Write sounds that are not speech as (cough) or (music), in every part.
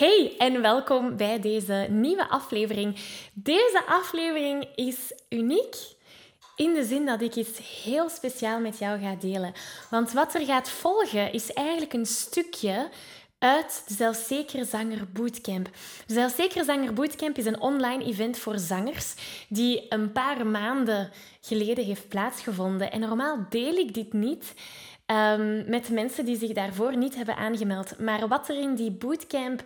Hey en welkom bij deze nieuwe aflevering. Deze aflevering is uniek in de zin dat ik iets heel speciaal met jou ga delen. Want wat er gaat volgen is eigenlijk een stukje uit de Zelfzekere Zanger Bootcamp. De Zelfzekere Zanger Bootcamp is een online event voor zangers die een paar maanden geleden heeft plaatsgevonden. En normaal deel ik dit niet. Um, met mensen die zich daarvoor niet hebben aangemeld. Maar wat er in die bootcamp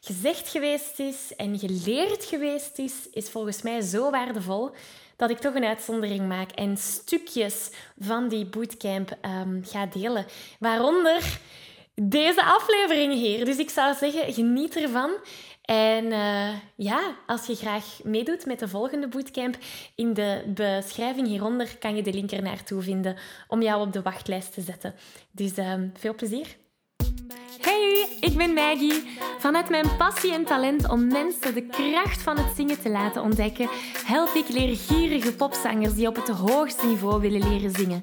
gezegd geweest is en geleerd geweest is, is volgens mij zo waardevol dat ik toch een uitzondering maak en stukjes van die bootcamp um, ga delen. Waaronder deze aflevering hier. Dus ik zou zeggen, geniet ervan. En uh, ja, als je graag meedoet met de volgende bootcamp, in de beschrijving hieronder kan je de link er naartoe vinden om jou op de wachtlijst te zetten. Dus uh, veel plezier. Hey, ik ben Maggie. Vanuit mijn passie en talent om mensen de kracht van het zingen te laten ontdekken, help ik leergierige popzangers die op het hoogste niveau willen leren zingen.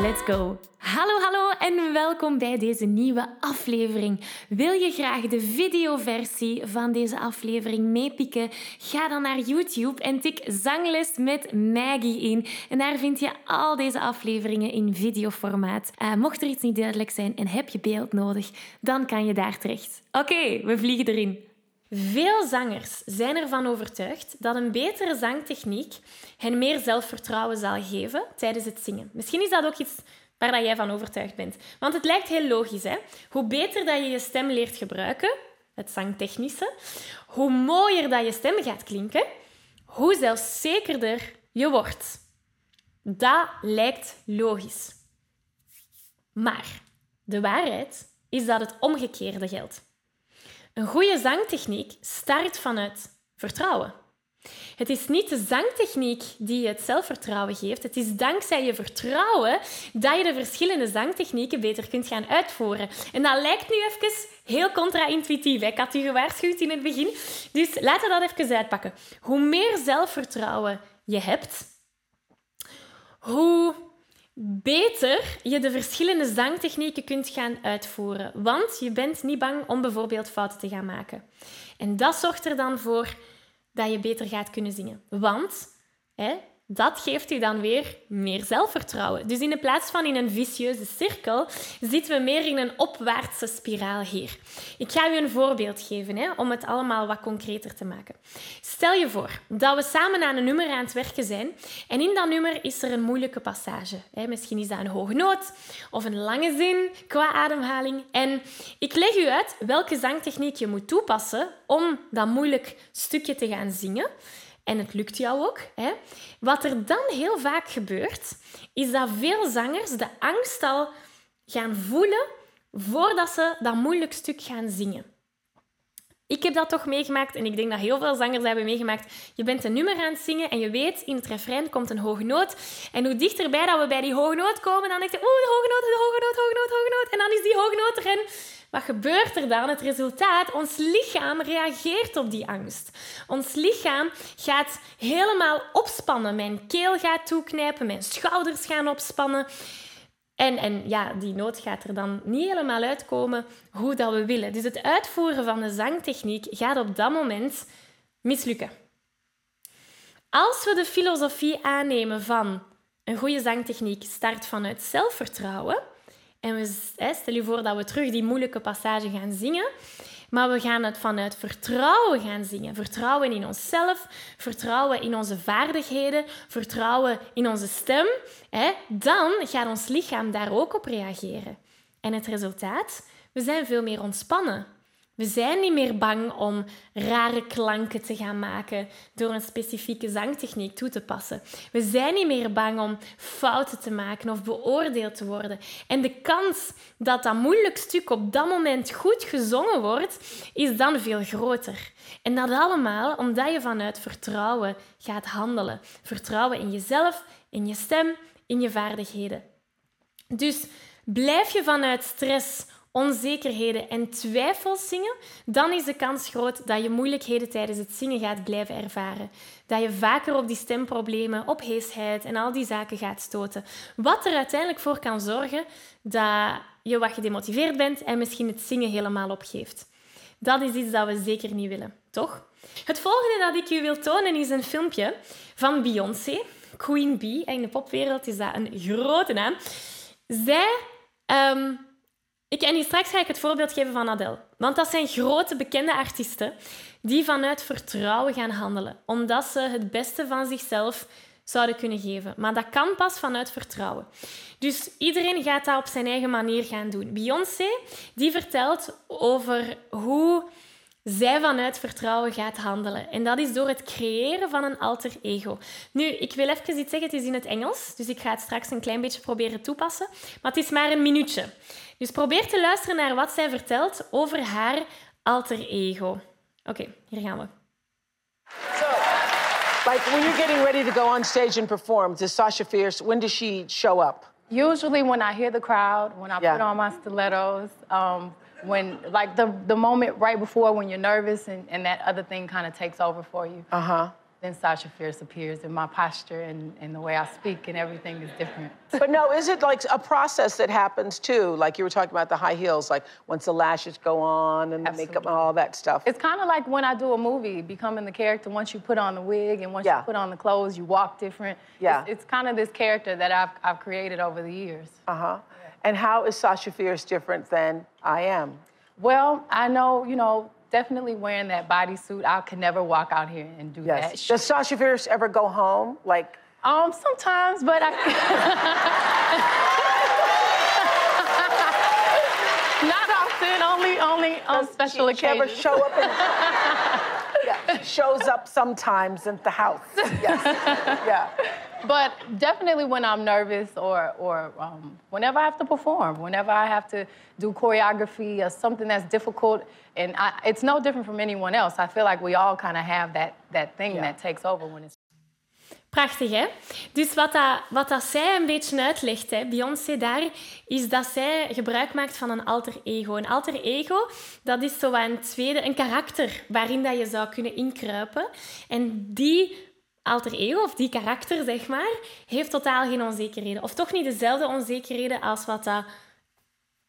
Let's go! Hallo, hallo en welkom bij deze nieuwe aflevering. Wil je graag de videoversie van deze aflevering meepikken? Ga dan naar YouTube en tik Zangles met Maggie in. En daar vind je al deze afleveringen in videoformaat. Uh, mocht er iets niet duidelijk zijn en heb je beeld nodig, dan kan je daar terecht. Oké, we vliegen erin. Veel zangers zijn ervan overtuigd dat een betere zangtechniek hen meer zelfvertrouwen zal geven tijdens het zingen. Misschien is dat ook iets waar jij van overtuigd bent. Want het lijkt heel logisch. Hè? Hoe beter dat je je stem leert gebruiken, het zangtechnische, hoe mooier dat je stem gaat klinken, hoe zelfzekerder je wordt. Dat lijkt logisch. Maar de waarheid is dat het omgekeerde geldt. Een goede zangtechniek start vanuit vertrouwen. Het is niet de zangtechniek die je het zelfvertrouwen geeft. Het is dankzij je vertrouwen dat je de verschillende zangtechnieken beter kunt gaan uitvoeren. En dat lijkt nu even heel contra-intuïtief. Ik had u gewaarschuwd in het begin. Dus laten we dat even uitpakken. Hoe meer zelfvertrouwen je hebt, hoe beter je de verschillende zangtechnieken kunt gaan uitvoeren. Want je bent niet bang om bijvoorbeeld fouten te gaan maken. En dat zorgt er dan voor dat je beter gaat kunnen zingen. Want hè, dat geeft u dan weer meer zelfvertrouwen. Dus in plaats van in een vicieuze cirkel, zitten we meer in een opwaartse spiraal hier. Ik ga u een voorbeeld geven hè, om het allemaal wat concreter te maken. Stel je voor dat we samen aan een nummer aan het werken zijn en in dat nummer is er een moeilijke passage. Hè. Misschien is dat een hoge noot of een lange zin qua ademhaling. En ik leg u uit welke zangtechniek je moet toepassen om dat moeilijk stukje te gaan zingen. En het lukt jou ook. Hè? Wat er dan heel vaak gebeurt, is dat veel zangers de angst al gaan voelen voordat ze dat moeilijk stuk gaan zingen. Ik heb dat toch meegemaakt en ik denk dat heel veel zangers hebben meegemaakt. Je bent een nummer aan het zingen en je weet, in het refrein komt een hoge noot. En hoe dichterbij dat we bij die hoge noot komen, dan denk je, oeh, de hoge noot, de hoge noot, hoge noot, hoge noot. En dan is die hoge noot er en wat gebeurt er dan? Het resultaat, ons lichaam reageert op die angst. Ons lichaam gaat helemaal opspannen. Mijn keel gaat toeknijpen, mijn schouders gaan opspannen. En, en ja, die noot gaat er dan niet helemaal uitkomen hoe dat we willen. Dus het uitvoeren van de zangtechniek gaat op dat moment mislukken. Als we de filosofie aannemen van een goede zangtechniek start vanuit zelfvertrouwen, en we, stel je voor dat we terug die moeilijke passage gaan zingen. Maar we gaan het vanuit vertrouwen gaan zingen. Vertrouwen in onszelf, vertrouwen in onze vaardigheden, vertrouwen in onze stem. Dan gaat ons lichaam daar ook op reageren. En het resultaat? We zijn veel meer ontspannen. We zijn niet meer bang om rare klanken te gaan maken door een specifieke zangtechniek toe te passen. We zijn niet meer bang om fouten te maken of beoordeeld te worden. En de kans dat dat moeilijk stuk op dat moment goed gezongen wordt, is dan veel groter. En dat allemaal omdat je vanuit vertrouwen gaat handelen. Vertrouwen in jezelf, in je stem, in je vaardigheden. Dus blijf je vanuit stress onzekerheden en twijfels zingen, dan is de kans groot dat je moeilijkheden tijdens het zingen gaat blijven ervaren. Dat je vaker op die stemproblemen, op heesheid en al die zaken gaat stoten. Wat er uiteindelijk voor kan zorgen dat je wat gedemotiveerd bent en misschien het zingen helemaal opgeeft. Dat is iets dat we zeker niet willen, toch? Het volgende dat ik u wil tonen is een filmpje van Beyoncé. Queen Bee. In de popwereld is dat een grote naam. Zij ehm, ik, en straks ga ik het voorbeeld geven van Adele. Want dat zijn grote, bekende artiesten die vanuit vertrouwen gaan handelen. Omdat ze het beste van zichzelf zouden kunnen geven. Maar dat kan pas vanuit vertrouwen. Dus iedereen gaat dat op zijn eigen manier gaan doen. Beyoncé die vertelt over hoe zij vanuit vertrouwen gaat handelen. En dat is door het creëren van een alter ego. Nu, ik wil even iets zeggen, het is in het Engels, dus ik ga het straks een klein beetje proberen toepassen. Maar het is maar een minuutje. Dus probeer te luisteren naar wat zij vertelt over haar alter ego. Oké, okay, hier gaan we. So, like when you're getting ready to go on stage and perform, does Sasha Fierce, when does she show up? Usually when I hear the crowd, when I yeah. put on my stilettos, um, when like the the moment right before when you're nervous and, and that other thing kind of takes over for you. Uh-huh. Then Sasha Fierce appears and my posture and, and the way I speak and everything is different. But no, is it like a process that happens too? Like you were talking about the high heels, like once the lashes go on and the makeup and all that stuff. It's kind of like when I do a movie, becoming the character. Once you put on the wig and once yeah. you put on the clothes, you walk different. Yeah. It's, it's kind of this character that I've, I've created over the years. Uh-huh. Yeah. And how is Sasha Fierce different than I am? Well, I know, you know, definitely wearing that bodysuit. I could never walk out here and do yes. that. Does Sasha Fierce ever go home? Like, um, sometimes, but I. (laughs) Not often. Only, only on Does special she, occasions. She ever show up? And, (laughs) yeah, shows up sometimes at the house. Yes. yeah but definitely when I'm nervous or, or um, whenever I have to perform, whenever I have to do choreography or something that's difficult, and I, it's no different from anyone else. I feel like we all kind of have that, that thing yeah. that takes over when it's. Prachtig, hè? Dus wat, dat, wat dat zij een beetje uitlegt, hè, Beyoncé daar, is dat zij gebruik maakt van een alter ego. Een alter ego, dat is zo een tweede, een karakter waarin dat je zou kunnen inkruipen. En die alter ego, of die karakter, zeg maar, heeft totaal geen onzekerheden. Of toch niet dezelfde onzekerheden als wat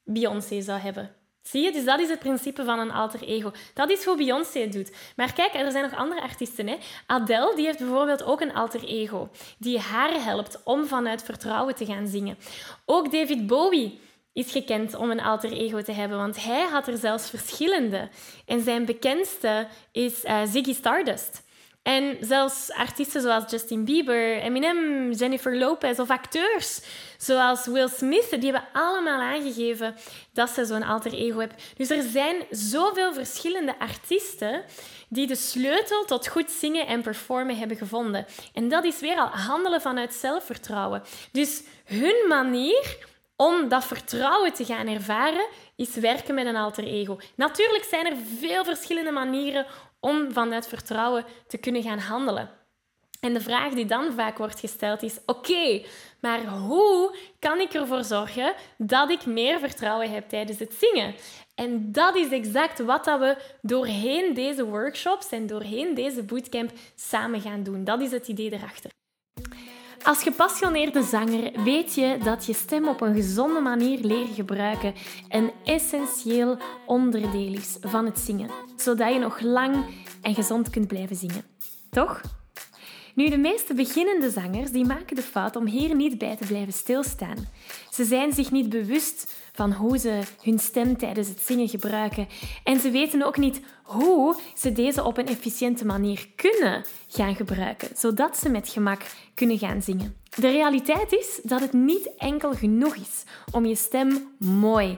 Beyoncé zou hebben. Zie je? Dus dat is het principe van een alter ego. Dat is hoe Beyoncé het doet. Maar kijk, er zijn nog andere artiesten. Hè? Adele die heeft bijvoorbeeld ook een alter ego. Die haar helpt om vanuit vertrouwen te gaan zingen. Ook David Bowie is gekend om een alter ego te hebben, want hij had er zelfs verschillende. En zijn bekendste is uh, Ziggy Stardust. En zelfs artiesten zoals Justin Bieber, Eminem, Jennifer Lopez of acteurs zoals Will Smith, die hebben allemaal aangegeven dat ze zo'n alter ego hebben. Dus er zijn zoveel verschillende artiesten die de sleutel tot goed zingen en performen hebben gevonden. En dat is weer al handelen vanuit zelfvertrouwen. Dus hun manier om dat vertrouwen te gaan ervaren, is werken met een alter ego. Natuurlijk zijn er veel verschillende manieren om vanuit vertrouwen te kunnen gaan handelen. En de vraag die dan vaak wordt gesteld is: oké, maar hoe kan ik ervoor zorgen dat ik meer vertrouwen heb tijdens het zingen? En dat is exact wat we doorheen deze workshops en doorheen deze bootcamp samen gaan doen. Dat is het idee erachter. Als gepassioneerde zanger weet je dat je stem op een gezonde manier leren gebruiken een essentieel onderdeel is van het zingen, zodat je nog lang en gezond kunt blijven zingen. Toch? Nu, de meeste beginnende zangers die maken de fout om hier niet bij te blijven stilstaan. Ze zijn zich niet bewust van hoe ze hun stem tijdens het zingen gebruiken. En ze weten ook niet hoe ze deze op een efficiënte manier kunnen gaan gebruiken, zodat ze met gemak kunnen gaan zingen. De realiteit is dat het niet enkel genoeg is om je stem mooi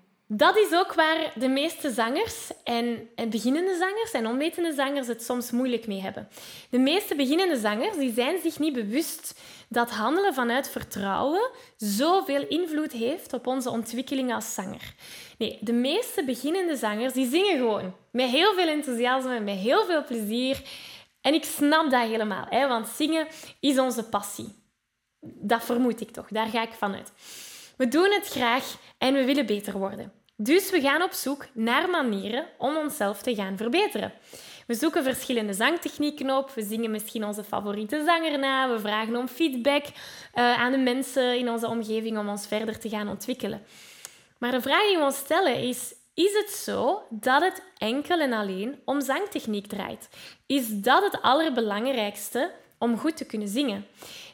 Dat is ook waar de meeste zangers en, beginnende zangers en onwetende zangers het soms moeilijk mee hebben. De meeste beginnende zangers die zijn zich niet bewust dat handelen vanuit vertrouwen zoveel invloed heeft op onze ontwikkeling als zanger. Nee, de meeste beginnende zangers die zingen gewoon met heel veel enthousiasme, met heel veel plezier. En ik snap dat helemaal, hè, want zingen is onze passie. Dat vermoed ik toch, daar ga ik vanuit. We doen het graag en we willen beter worden. Dus we gaan op zoek naar manieren om onszelf te gaan verbeteren. We zoeken verschillende zangtechnieken op. We zingen misschien onze favoriete zanger na. We vragen om feedback uh, aan de mensen in onze omgeving om ons verder te gaan ontwikkelen. Maar de vraag die we ons stellen is: is het zo dat het enkel en alleen om zangtechniek draait? Is dat het allerbelangrijkste om goed te kunnen zingen?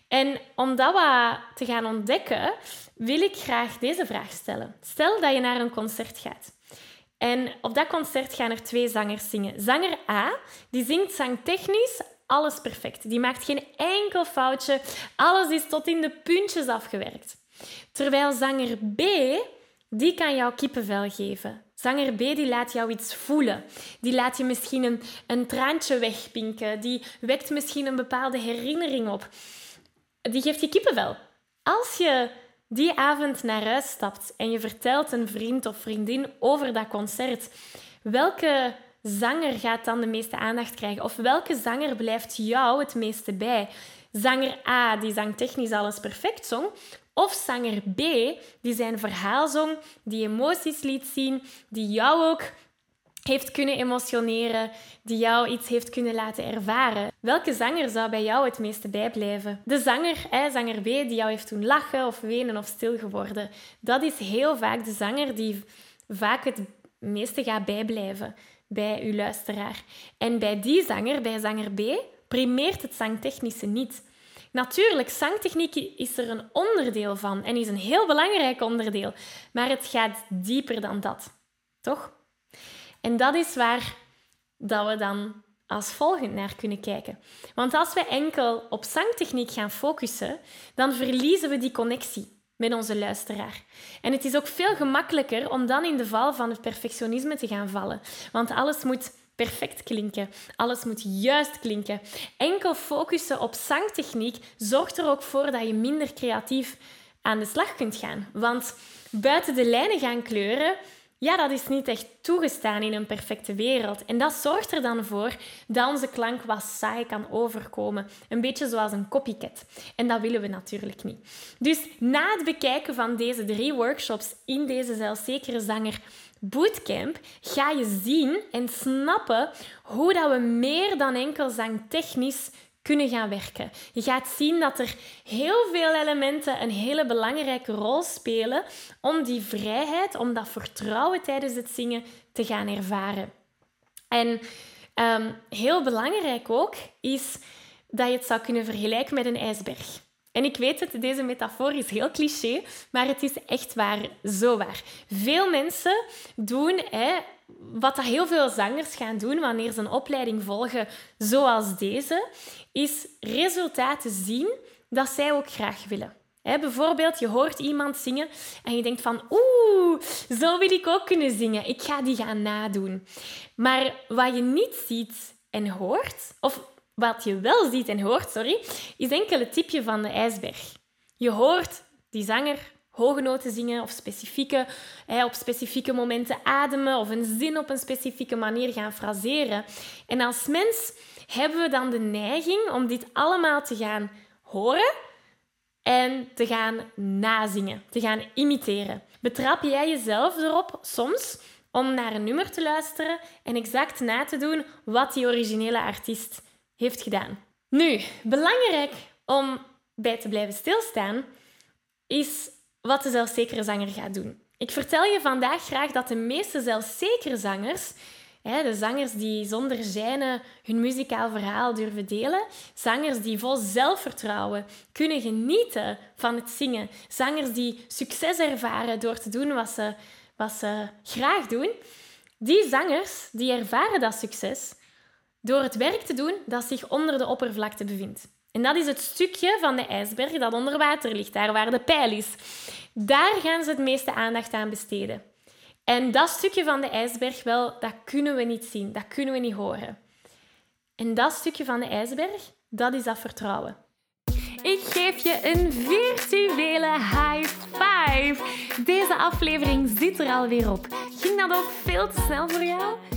En om dat wat te gaan ontdekken, wil ik graag deze vraag stellen. Stel dat je naar een concert gaat. En op dat concert gaan er twee zangers zingen. Zanger A, die zingt zangtechnisch alles perfect. Die maakt geen enkel foutje. Alles is tot in de puntjes afgewerkt. Terwijl zanger B, die kan jou kippenvel geven. Zanger B die laat jou iets voelen. Die laat je misschien een, traantje wegpinken. Die wekt misschien een bepaalde herinnering op die geeft je kippenvel. Als je die avond naar huis stapt en je vertelt een vriend of vriendin over dat concert, welke zanger gaat dan de meeste aandacht krijgen? Of welke zanger blijft jou het meeste bij? Zanger A, die zangtechnisch alles perfect zong, of zanger B, die zijn verhaal zong, die emoties liet zien, die jou ook heeft kunnen emotioneren, die jou iets heeft kunnen laten ervaren. Welke zanger zou bij jou het meeste bijblijven? De zanger, hè, zanger B, die jou heeft doen lachen of wenen of stil geworden. Dat is heel vaak de zanger die vaak het meeste gaat bijblijven bij uw luisteraar. En bij die zanger, bij zanger B, primeert het zangtechnische niet. Natuurlijk, zangtechniek is er een onderdeel van en is een heel belangrijk onderdeel, maar het gaat dieper dan dat. Toch? En dat is waar dat we dan als volgend naar kunnen kijken. Want als we enkel op zangtechniek gaan focussen, dan verliezen we die connectie met onze luisteraar. En het is ook veel gemakkelijker om dan in de val van het perfectionisme te gaan vallen. Want alles moet perfect klinken. Alles moet juist klinken. Enkel focussen op zangtechniek zorgt er ook voor dat je minder creatief aan de slag kunt gaan. Want buiten de lijnen gaan kleuren ja, dat is niet echt toegestaan in een perfecte wereld. En dat zorgt er dan voor dat onze klank wat saai kan overkomen. Een beetje zoals een copycat. En dat willen we natuurlijk niet. Dus na het bekijken van deze drie workshops in deze zelfzekere zanger bootcamp ga je zien en snappen hoe dat we meer dan enkel zangtechnisch kunnen gaan werken. Je gaat zien dat er heel veel elementen een hele belangrijke rol spelen om die vrijheid, om dat vertrouwen tijdens het zingen te gaan ervaren. En um, heel belangrijk ook is dat je het zou kunnen vergelijken met een ijsberg. En ik weet het, deze metafoor is heel cliché, maar het is echt waar, zo waar. Veel mensen doen hè, wat dat heel veel zangers gaan doen wanneer ze een opleiding volgen zoals deze, is resultaten zien dat zij ook graag willen. bijvoorbeeld, je hoort iemand zingen en je denkt van oeh, zo wil ik ook kunnen zingen. Ik ga die gaan nadoen. Maar wat je niet ziet en hoort, of wat je wel ziet en hoort, sorry, is enkel het tipje van de ijsberg. Je hoort die zanger hoge noten zingen of specifieke, hè, op specifieke momenten ademen of een zin op een specifieke manier gaan fraseren. En als mens hebben we dan de neiging om dit allemaal te gaan horen en te gaan nazingen, te gaan imiteren. Betrap jij jezelf erop soms om naar een nummer te luisteren en exact na te doen wat die originele artiest heeft gedaan. Nu, belangrijk om bij te blijven stilstaan, is wat de zelfzekere zanger gaat doen. Ik vertel je vandaag graag dat de meeste zelfzekere zangers, de zangers die zonder zijne hun muzikaal verhaal durven delen, zangers die vol zelfvertrouwen kunnen genieten van het zingen, zangers die succes ervaren door te doen wat ze, wat ze graag doen, die zangers die ervaren dat succes door het werk te doen dat zich onder de oppervlakte bevindt. En dat is het stukje van de ijsberg dat onder water ligt, daar waar de pijl is. Daar gaan ze het meeste aandacht aan besteden. En dat stukje van de ijsberg, wel, dat kunnen we niet zien, dat kunnen we niet horen. En dat stukje van de ijsberg, dat is dat vertrouwen. Ik geef je een virtuele high five. Deze aflevering zit er alweer op. Ging dat ook veel te snel voor jou?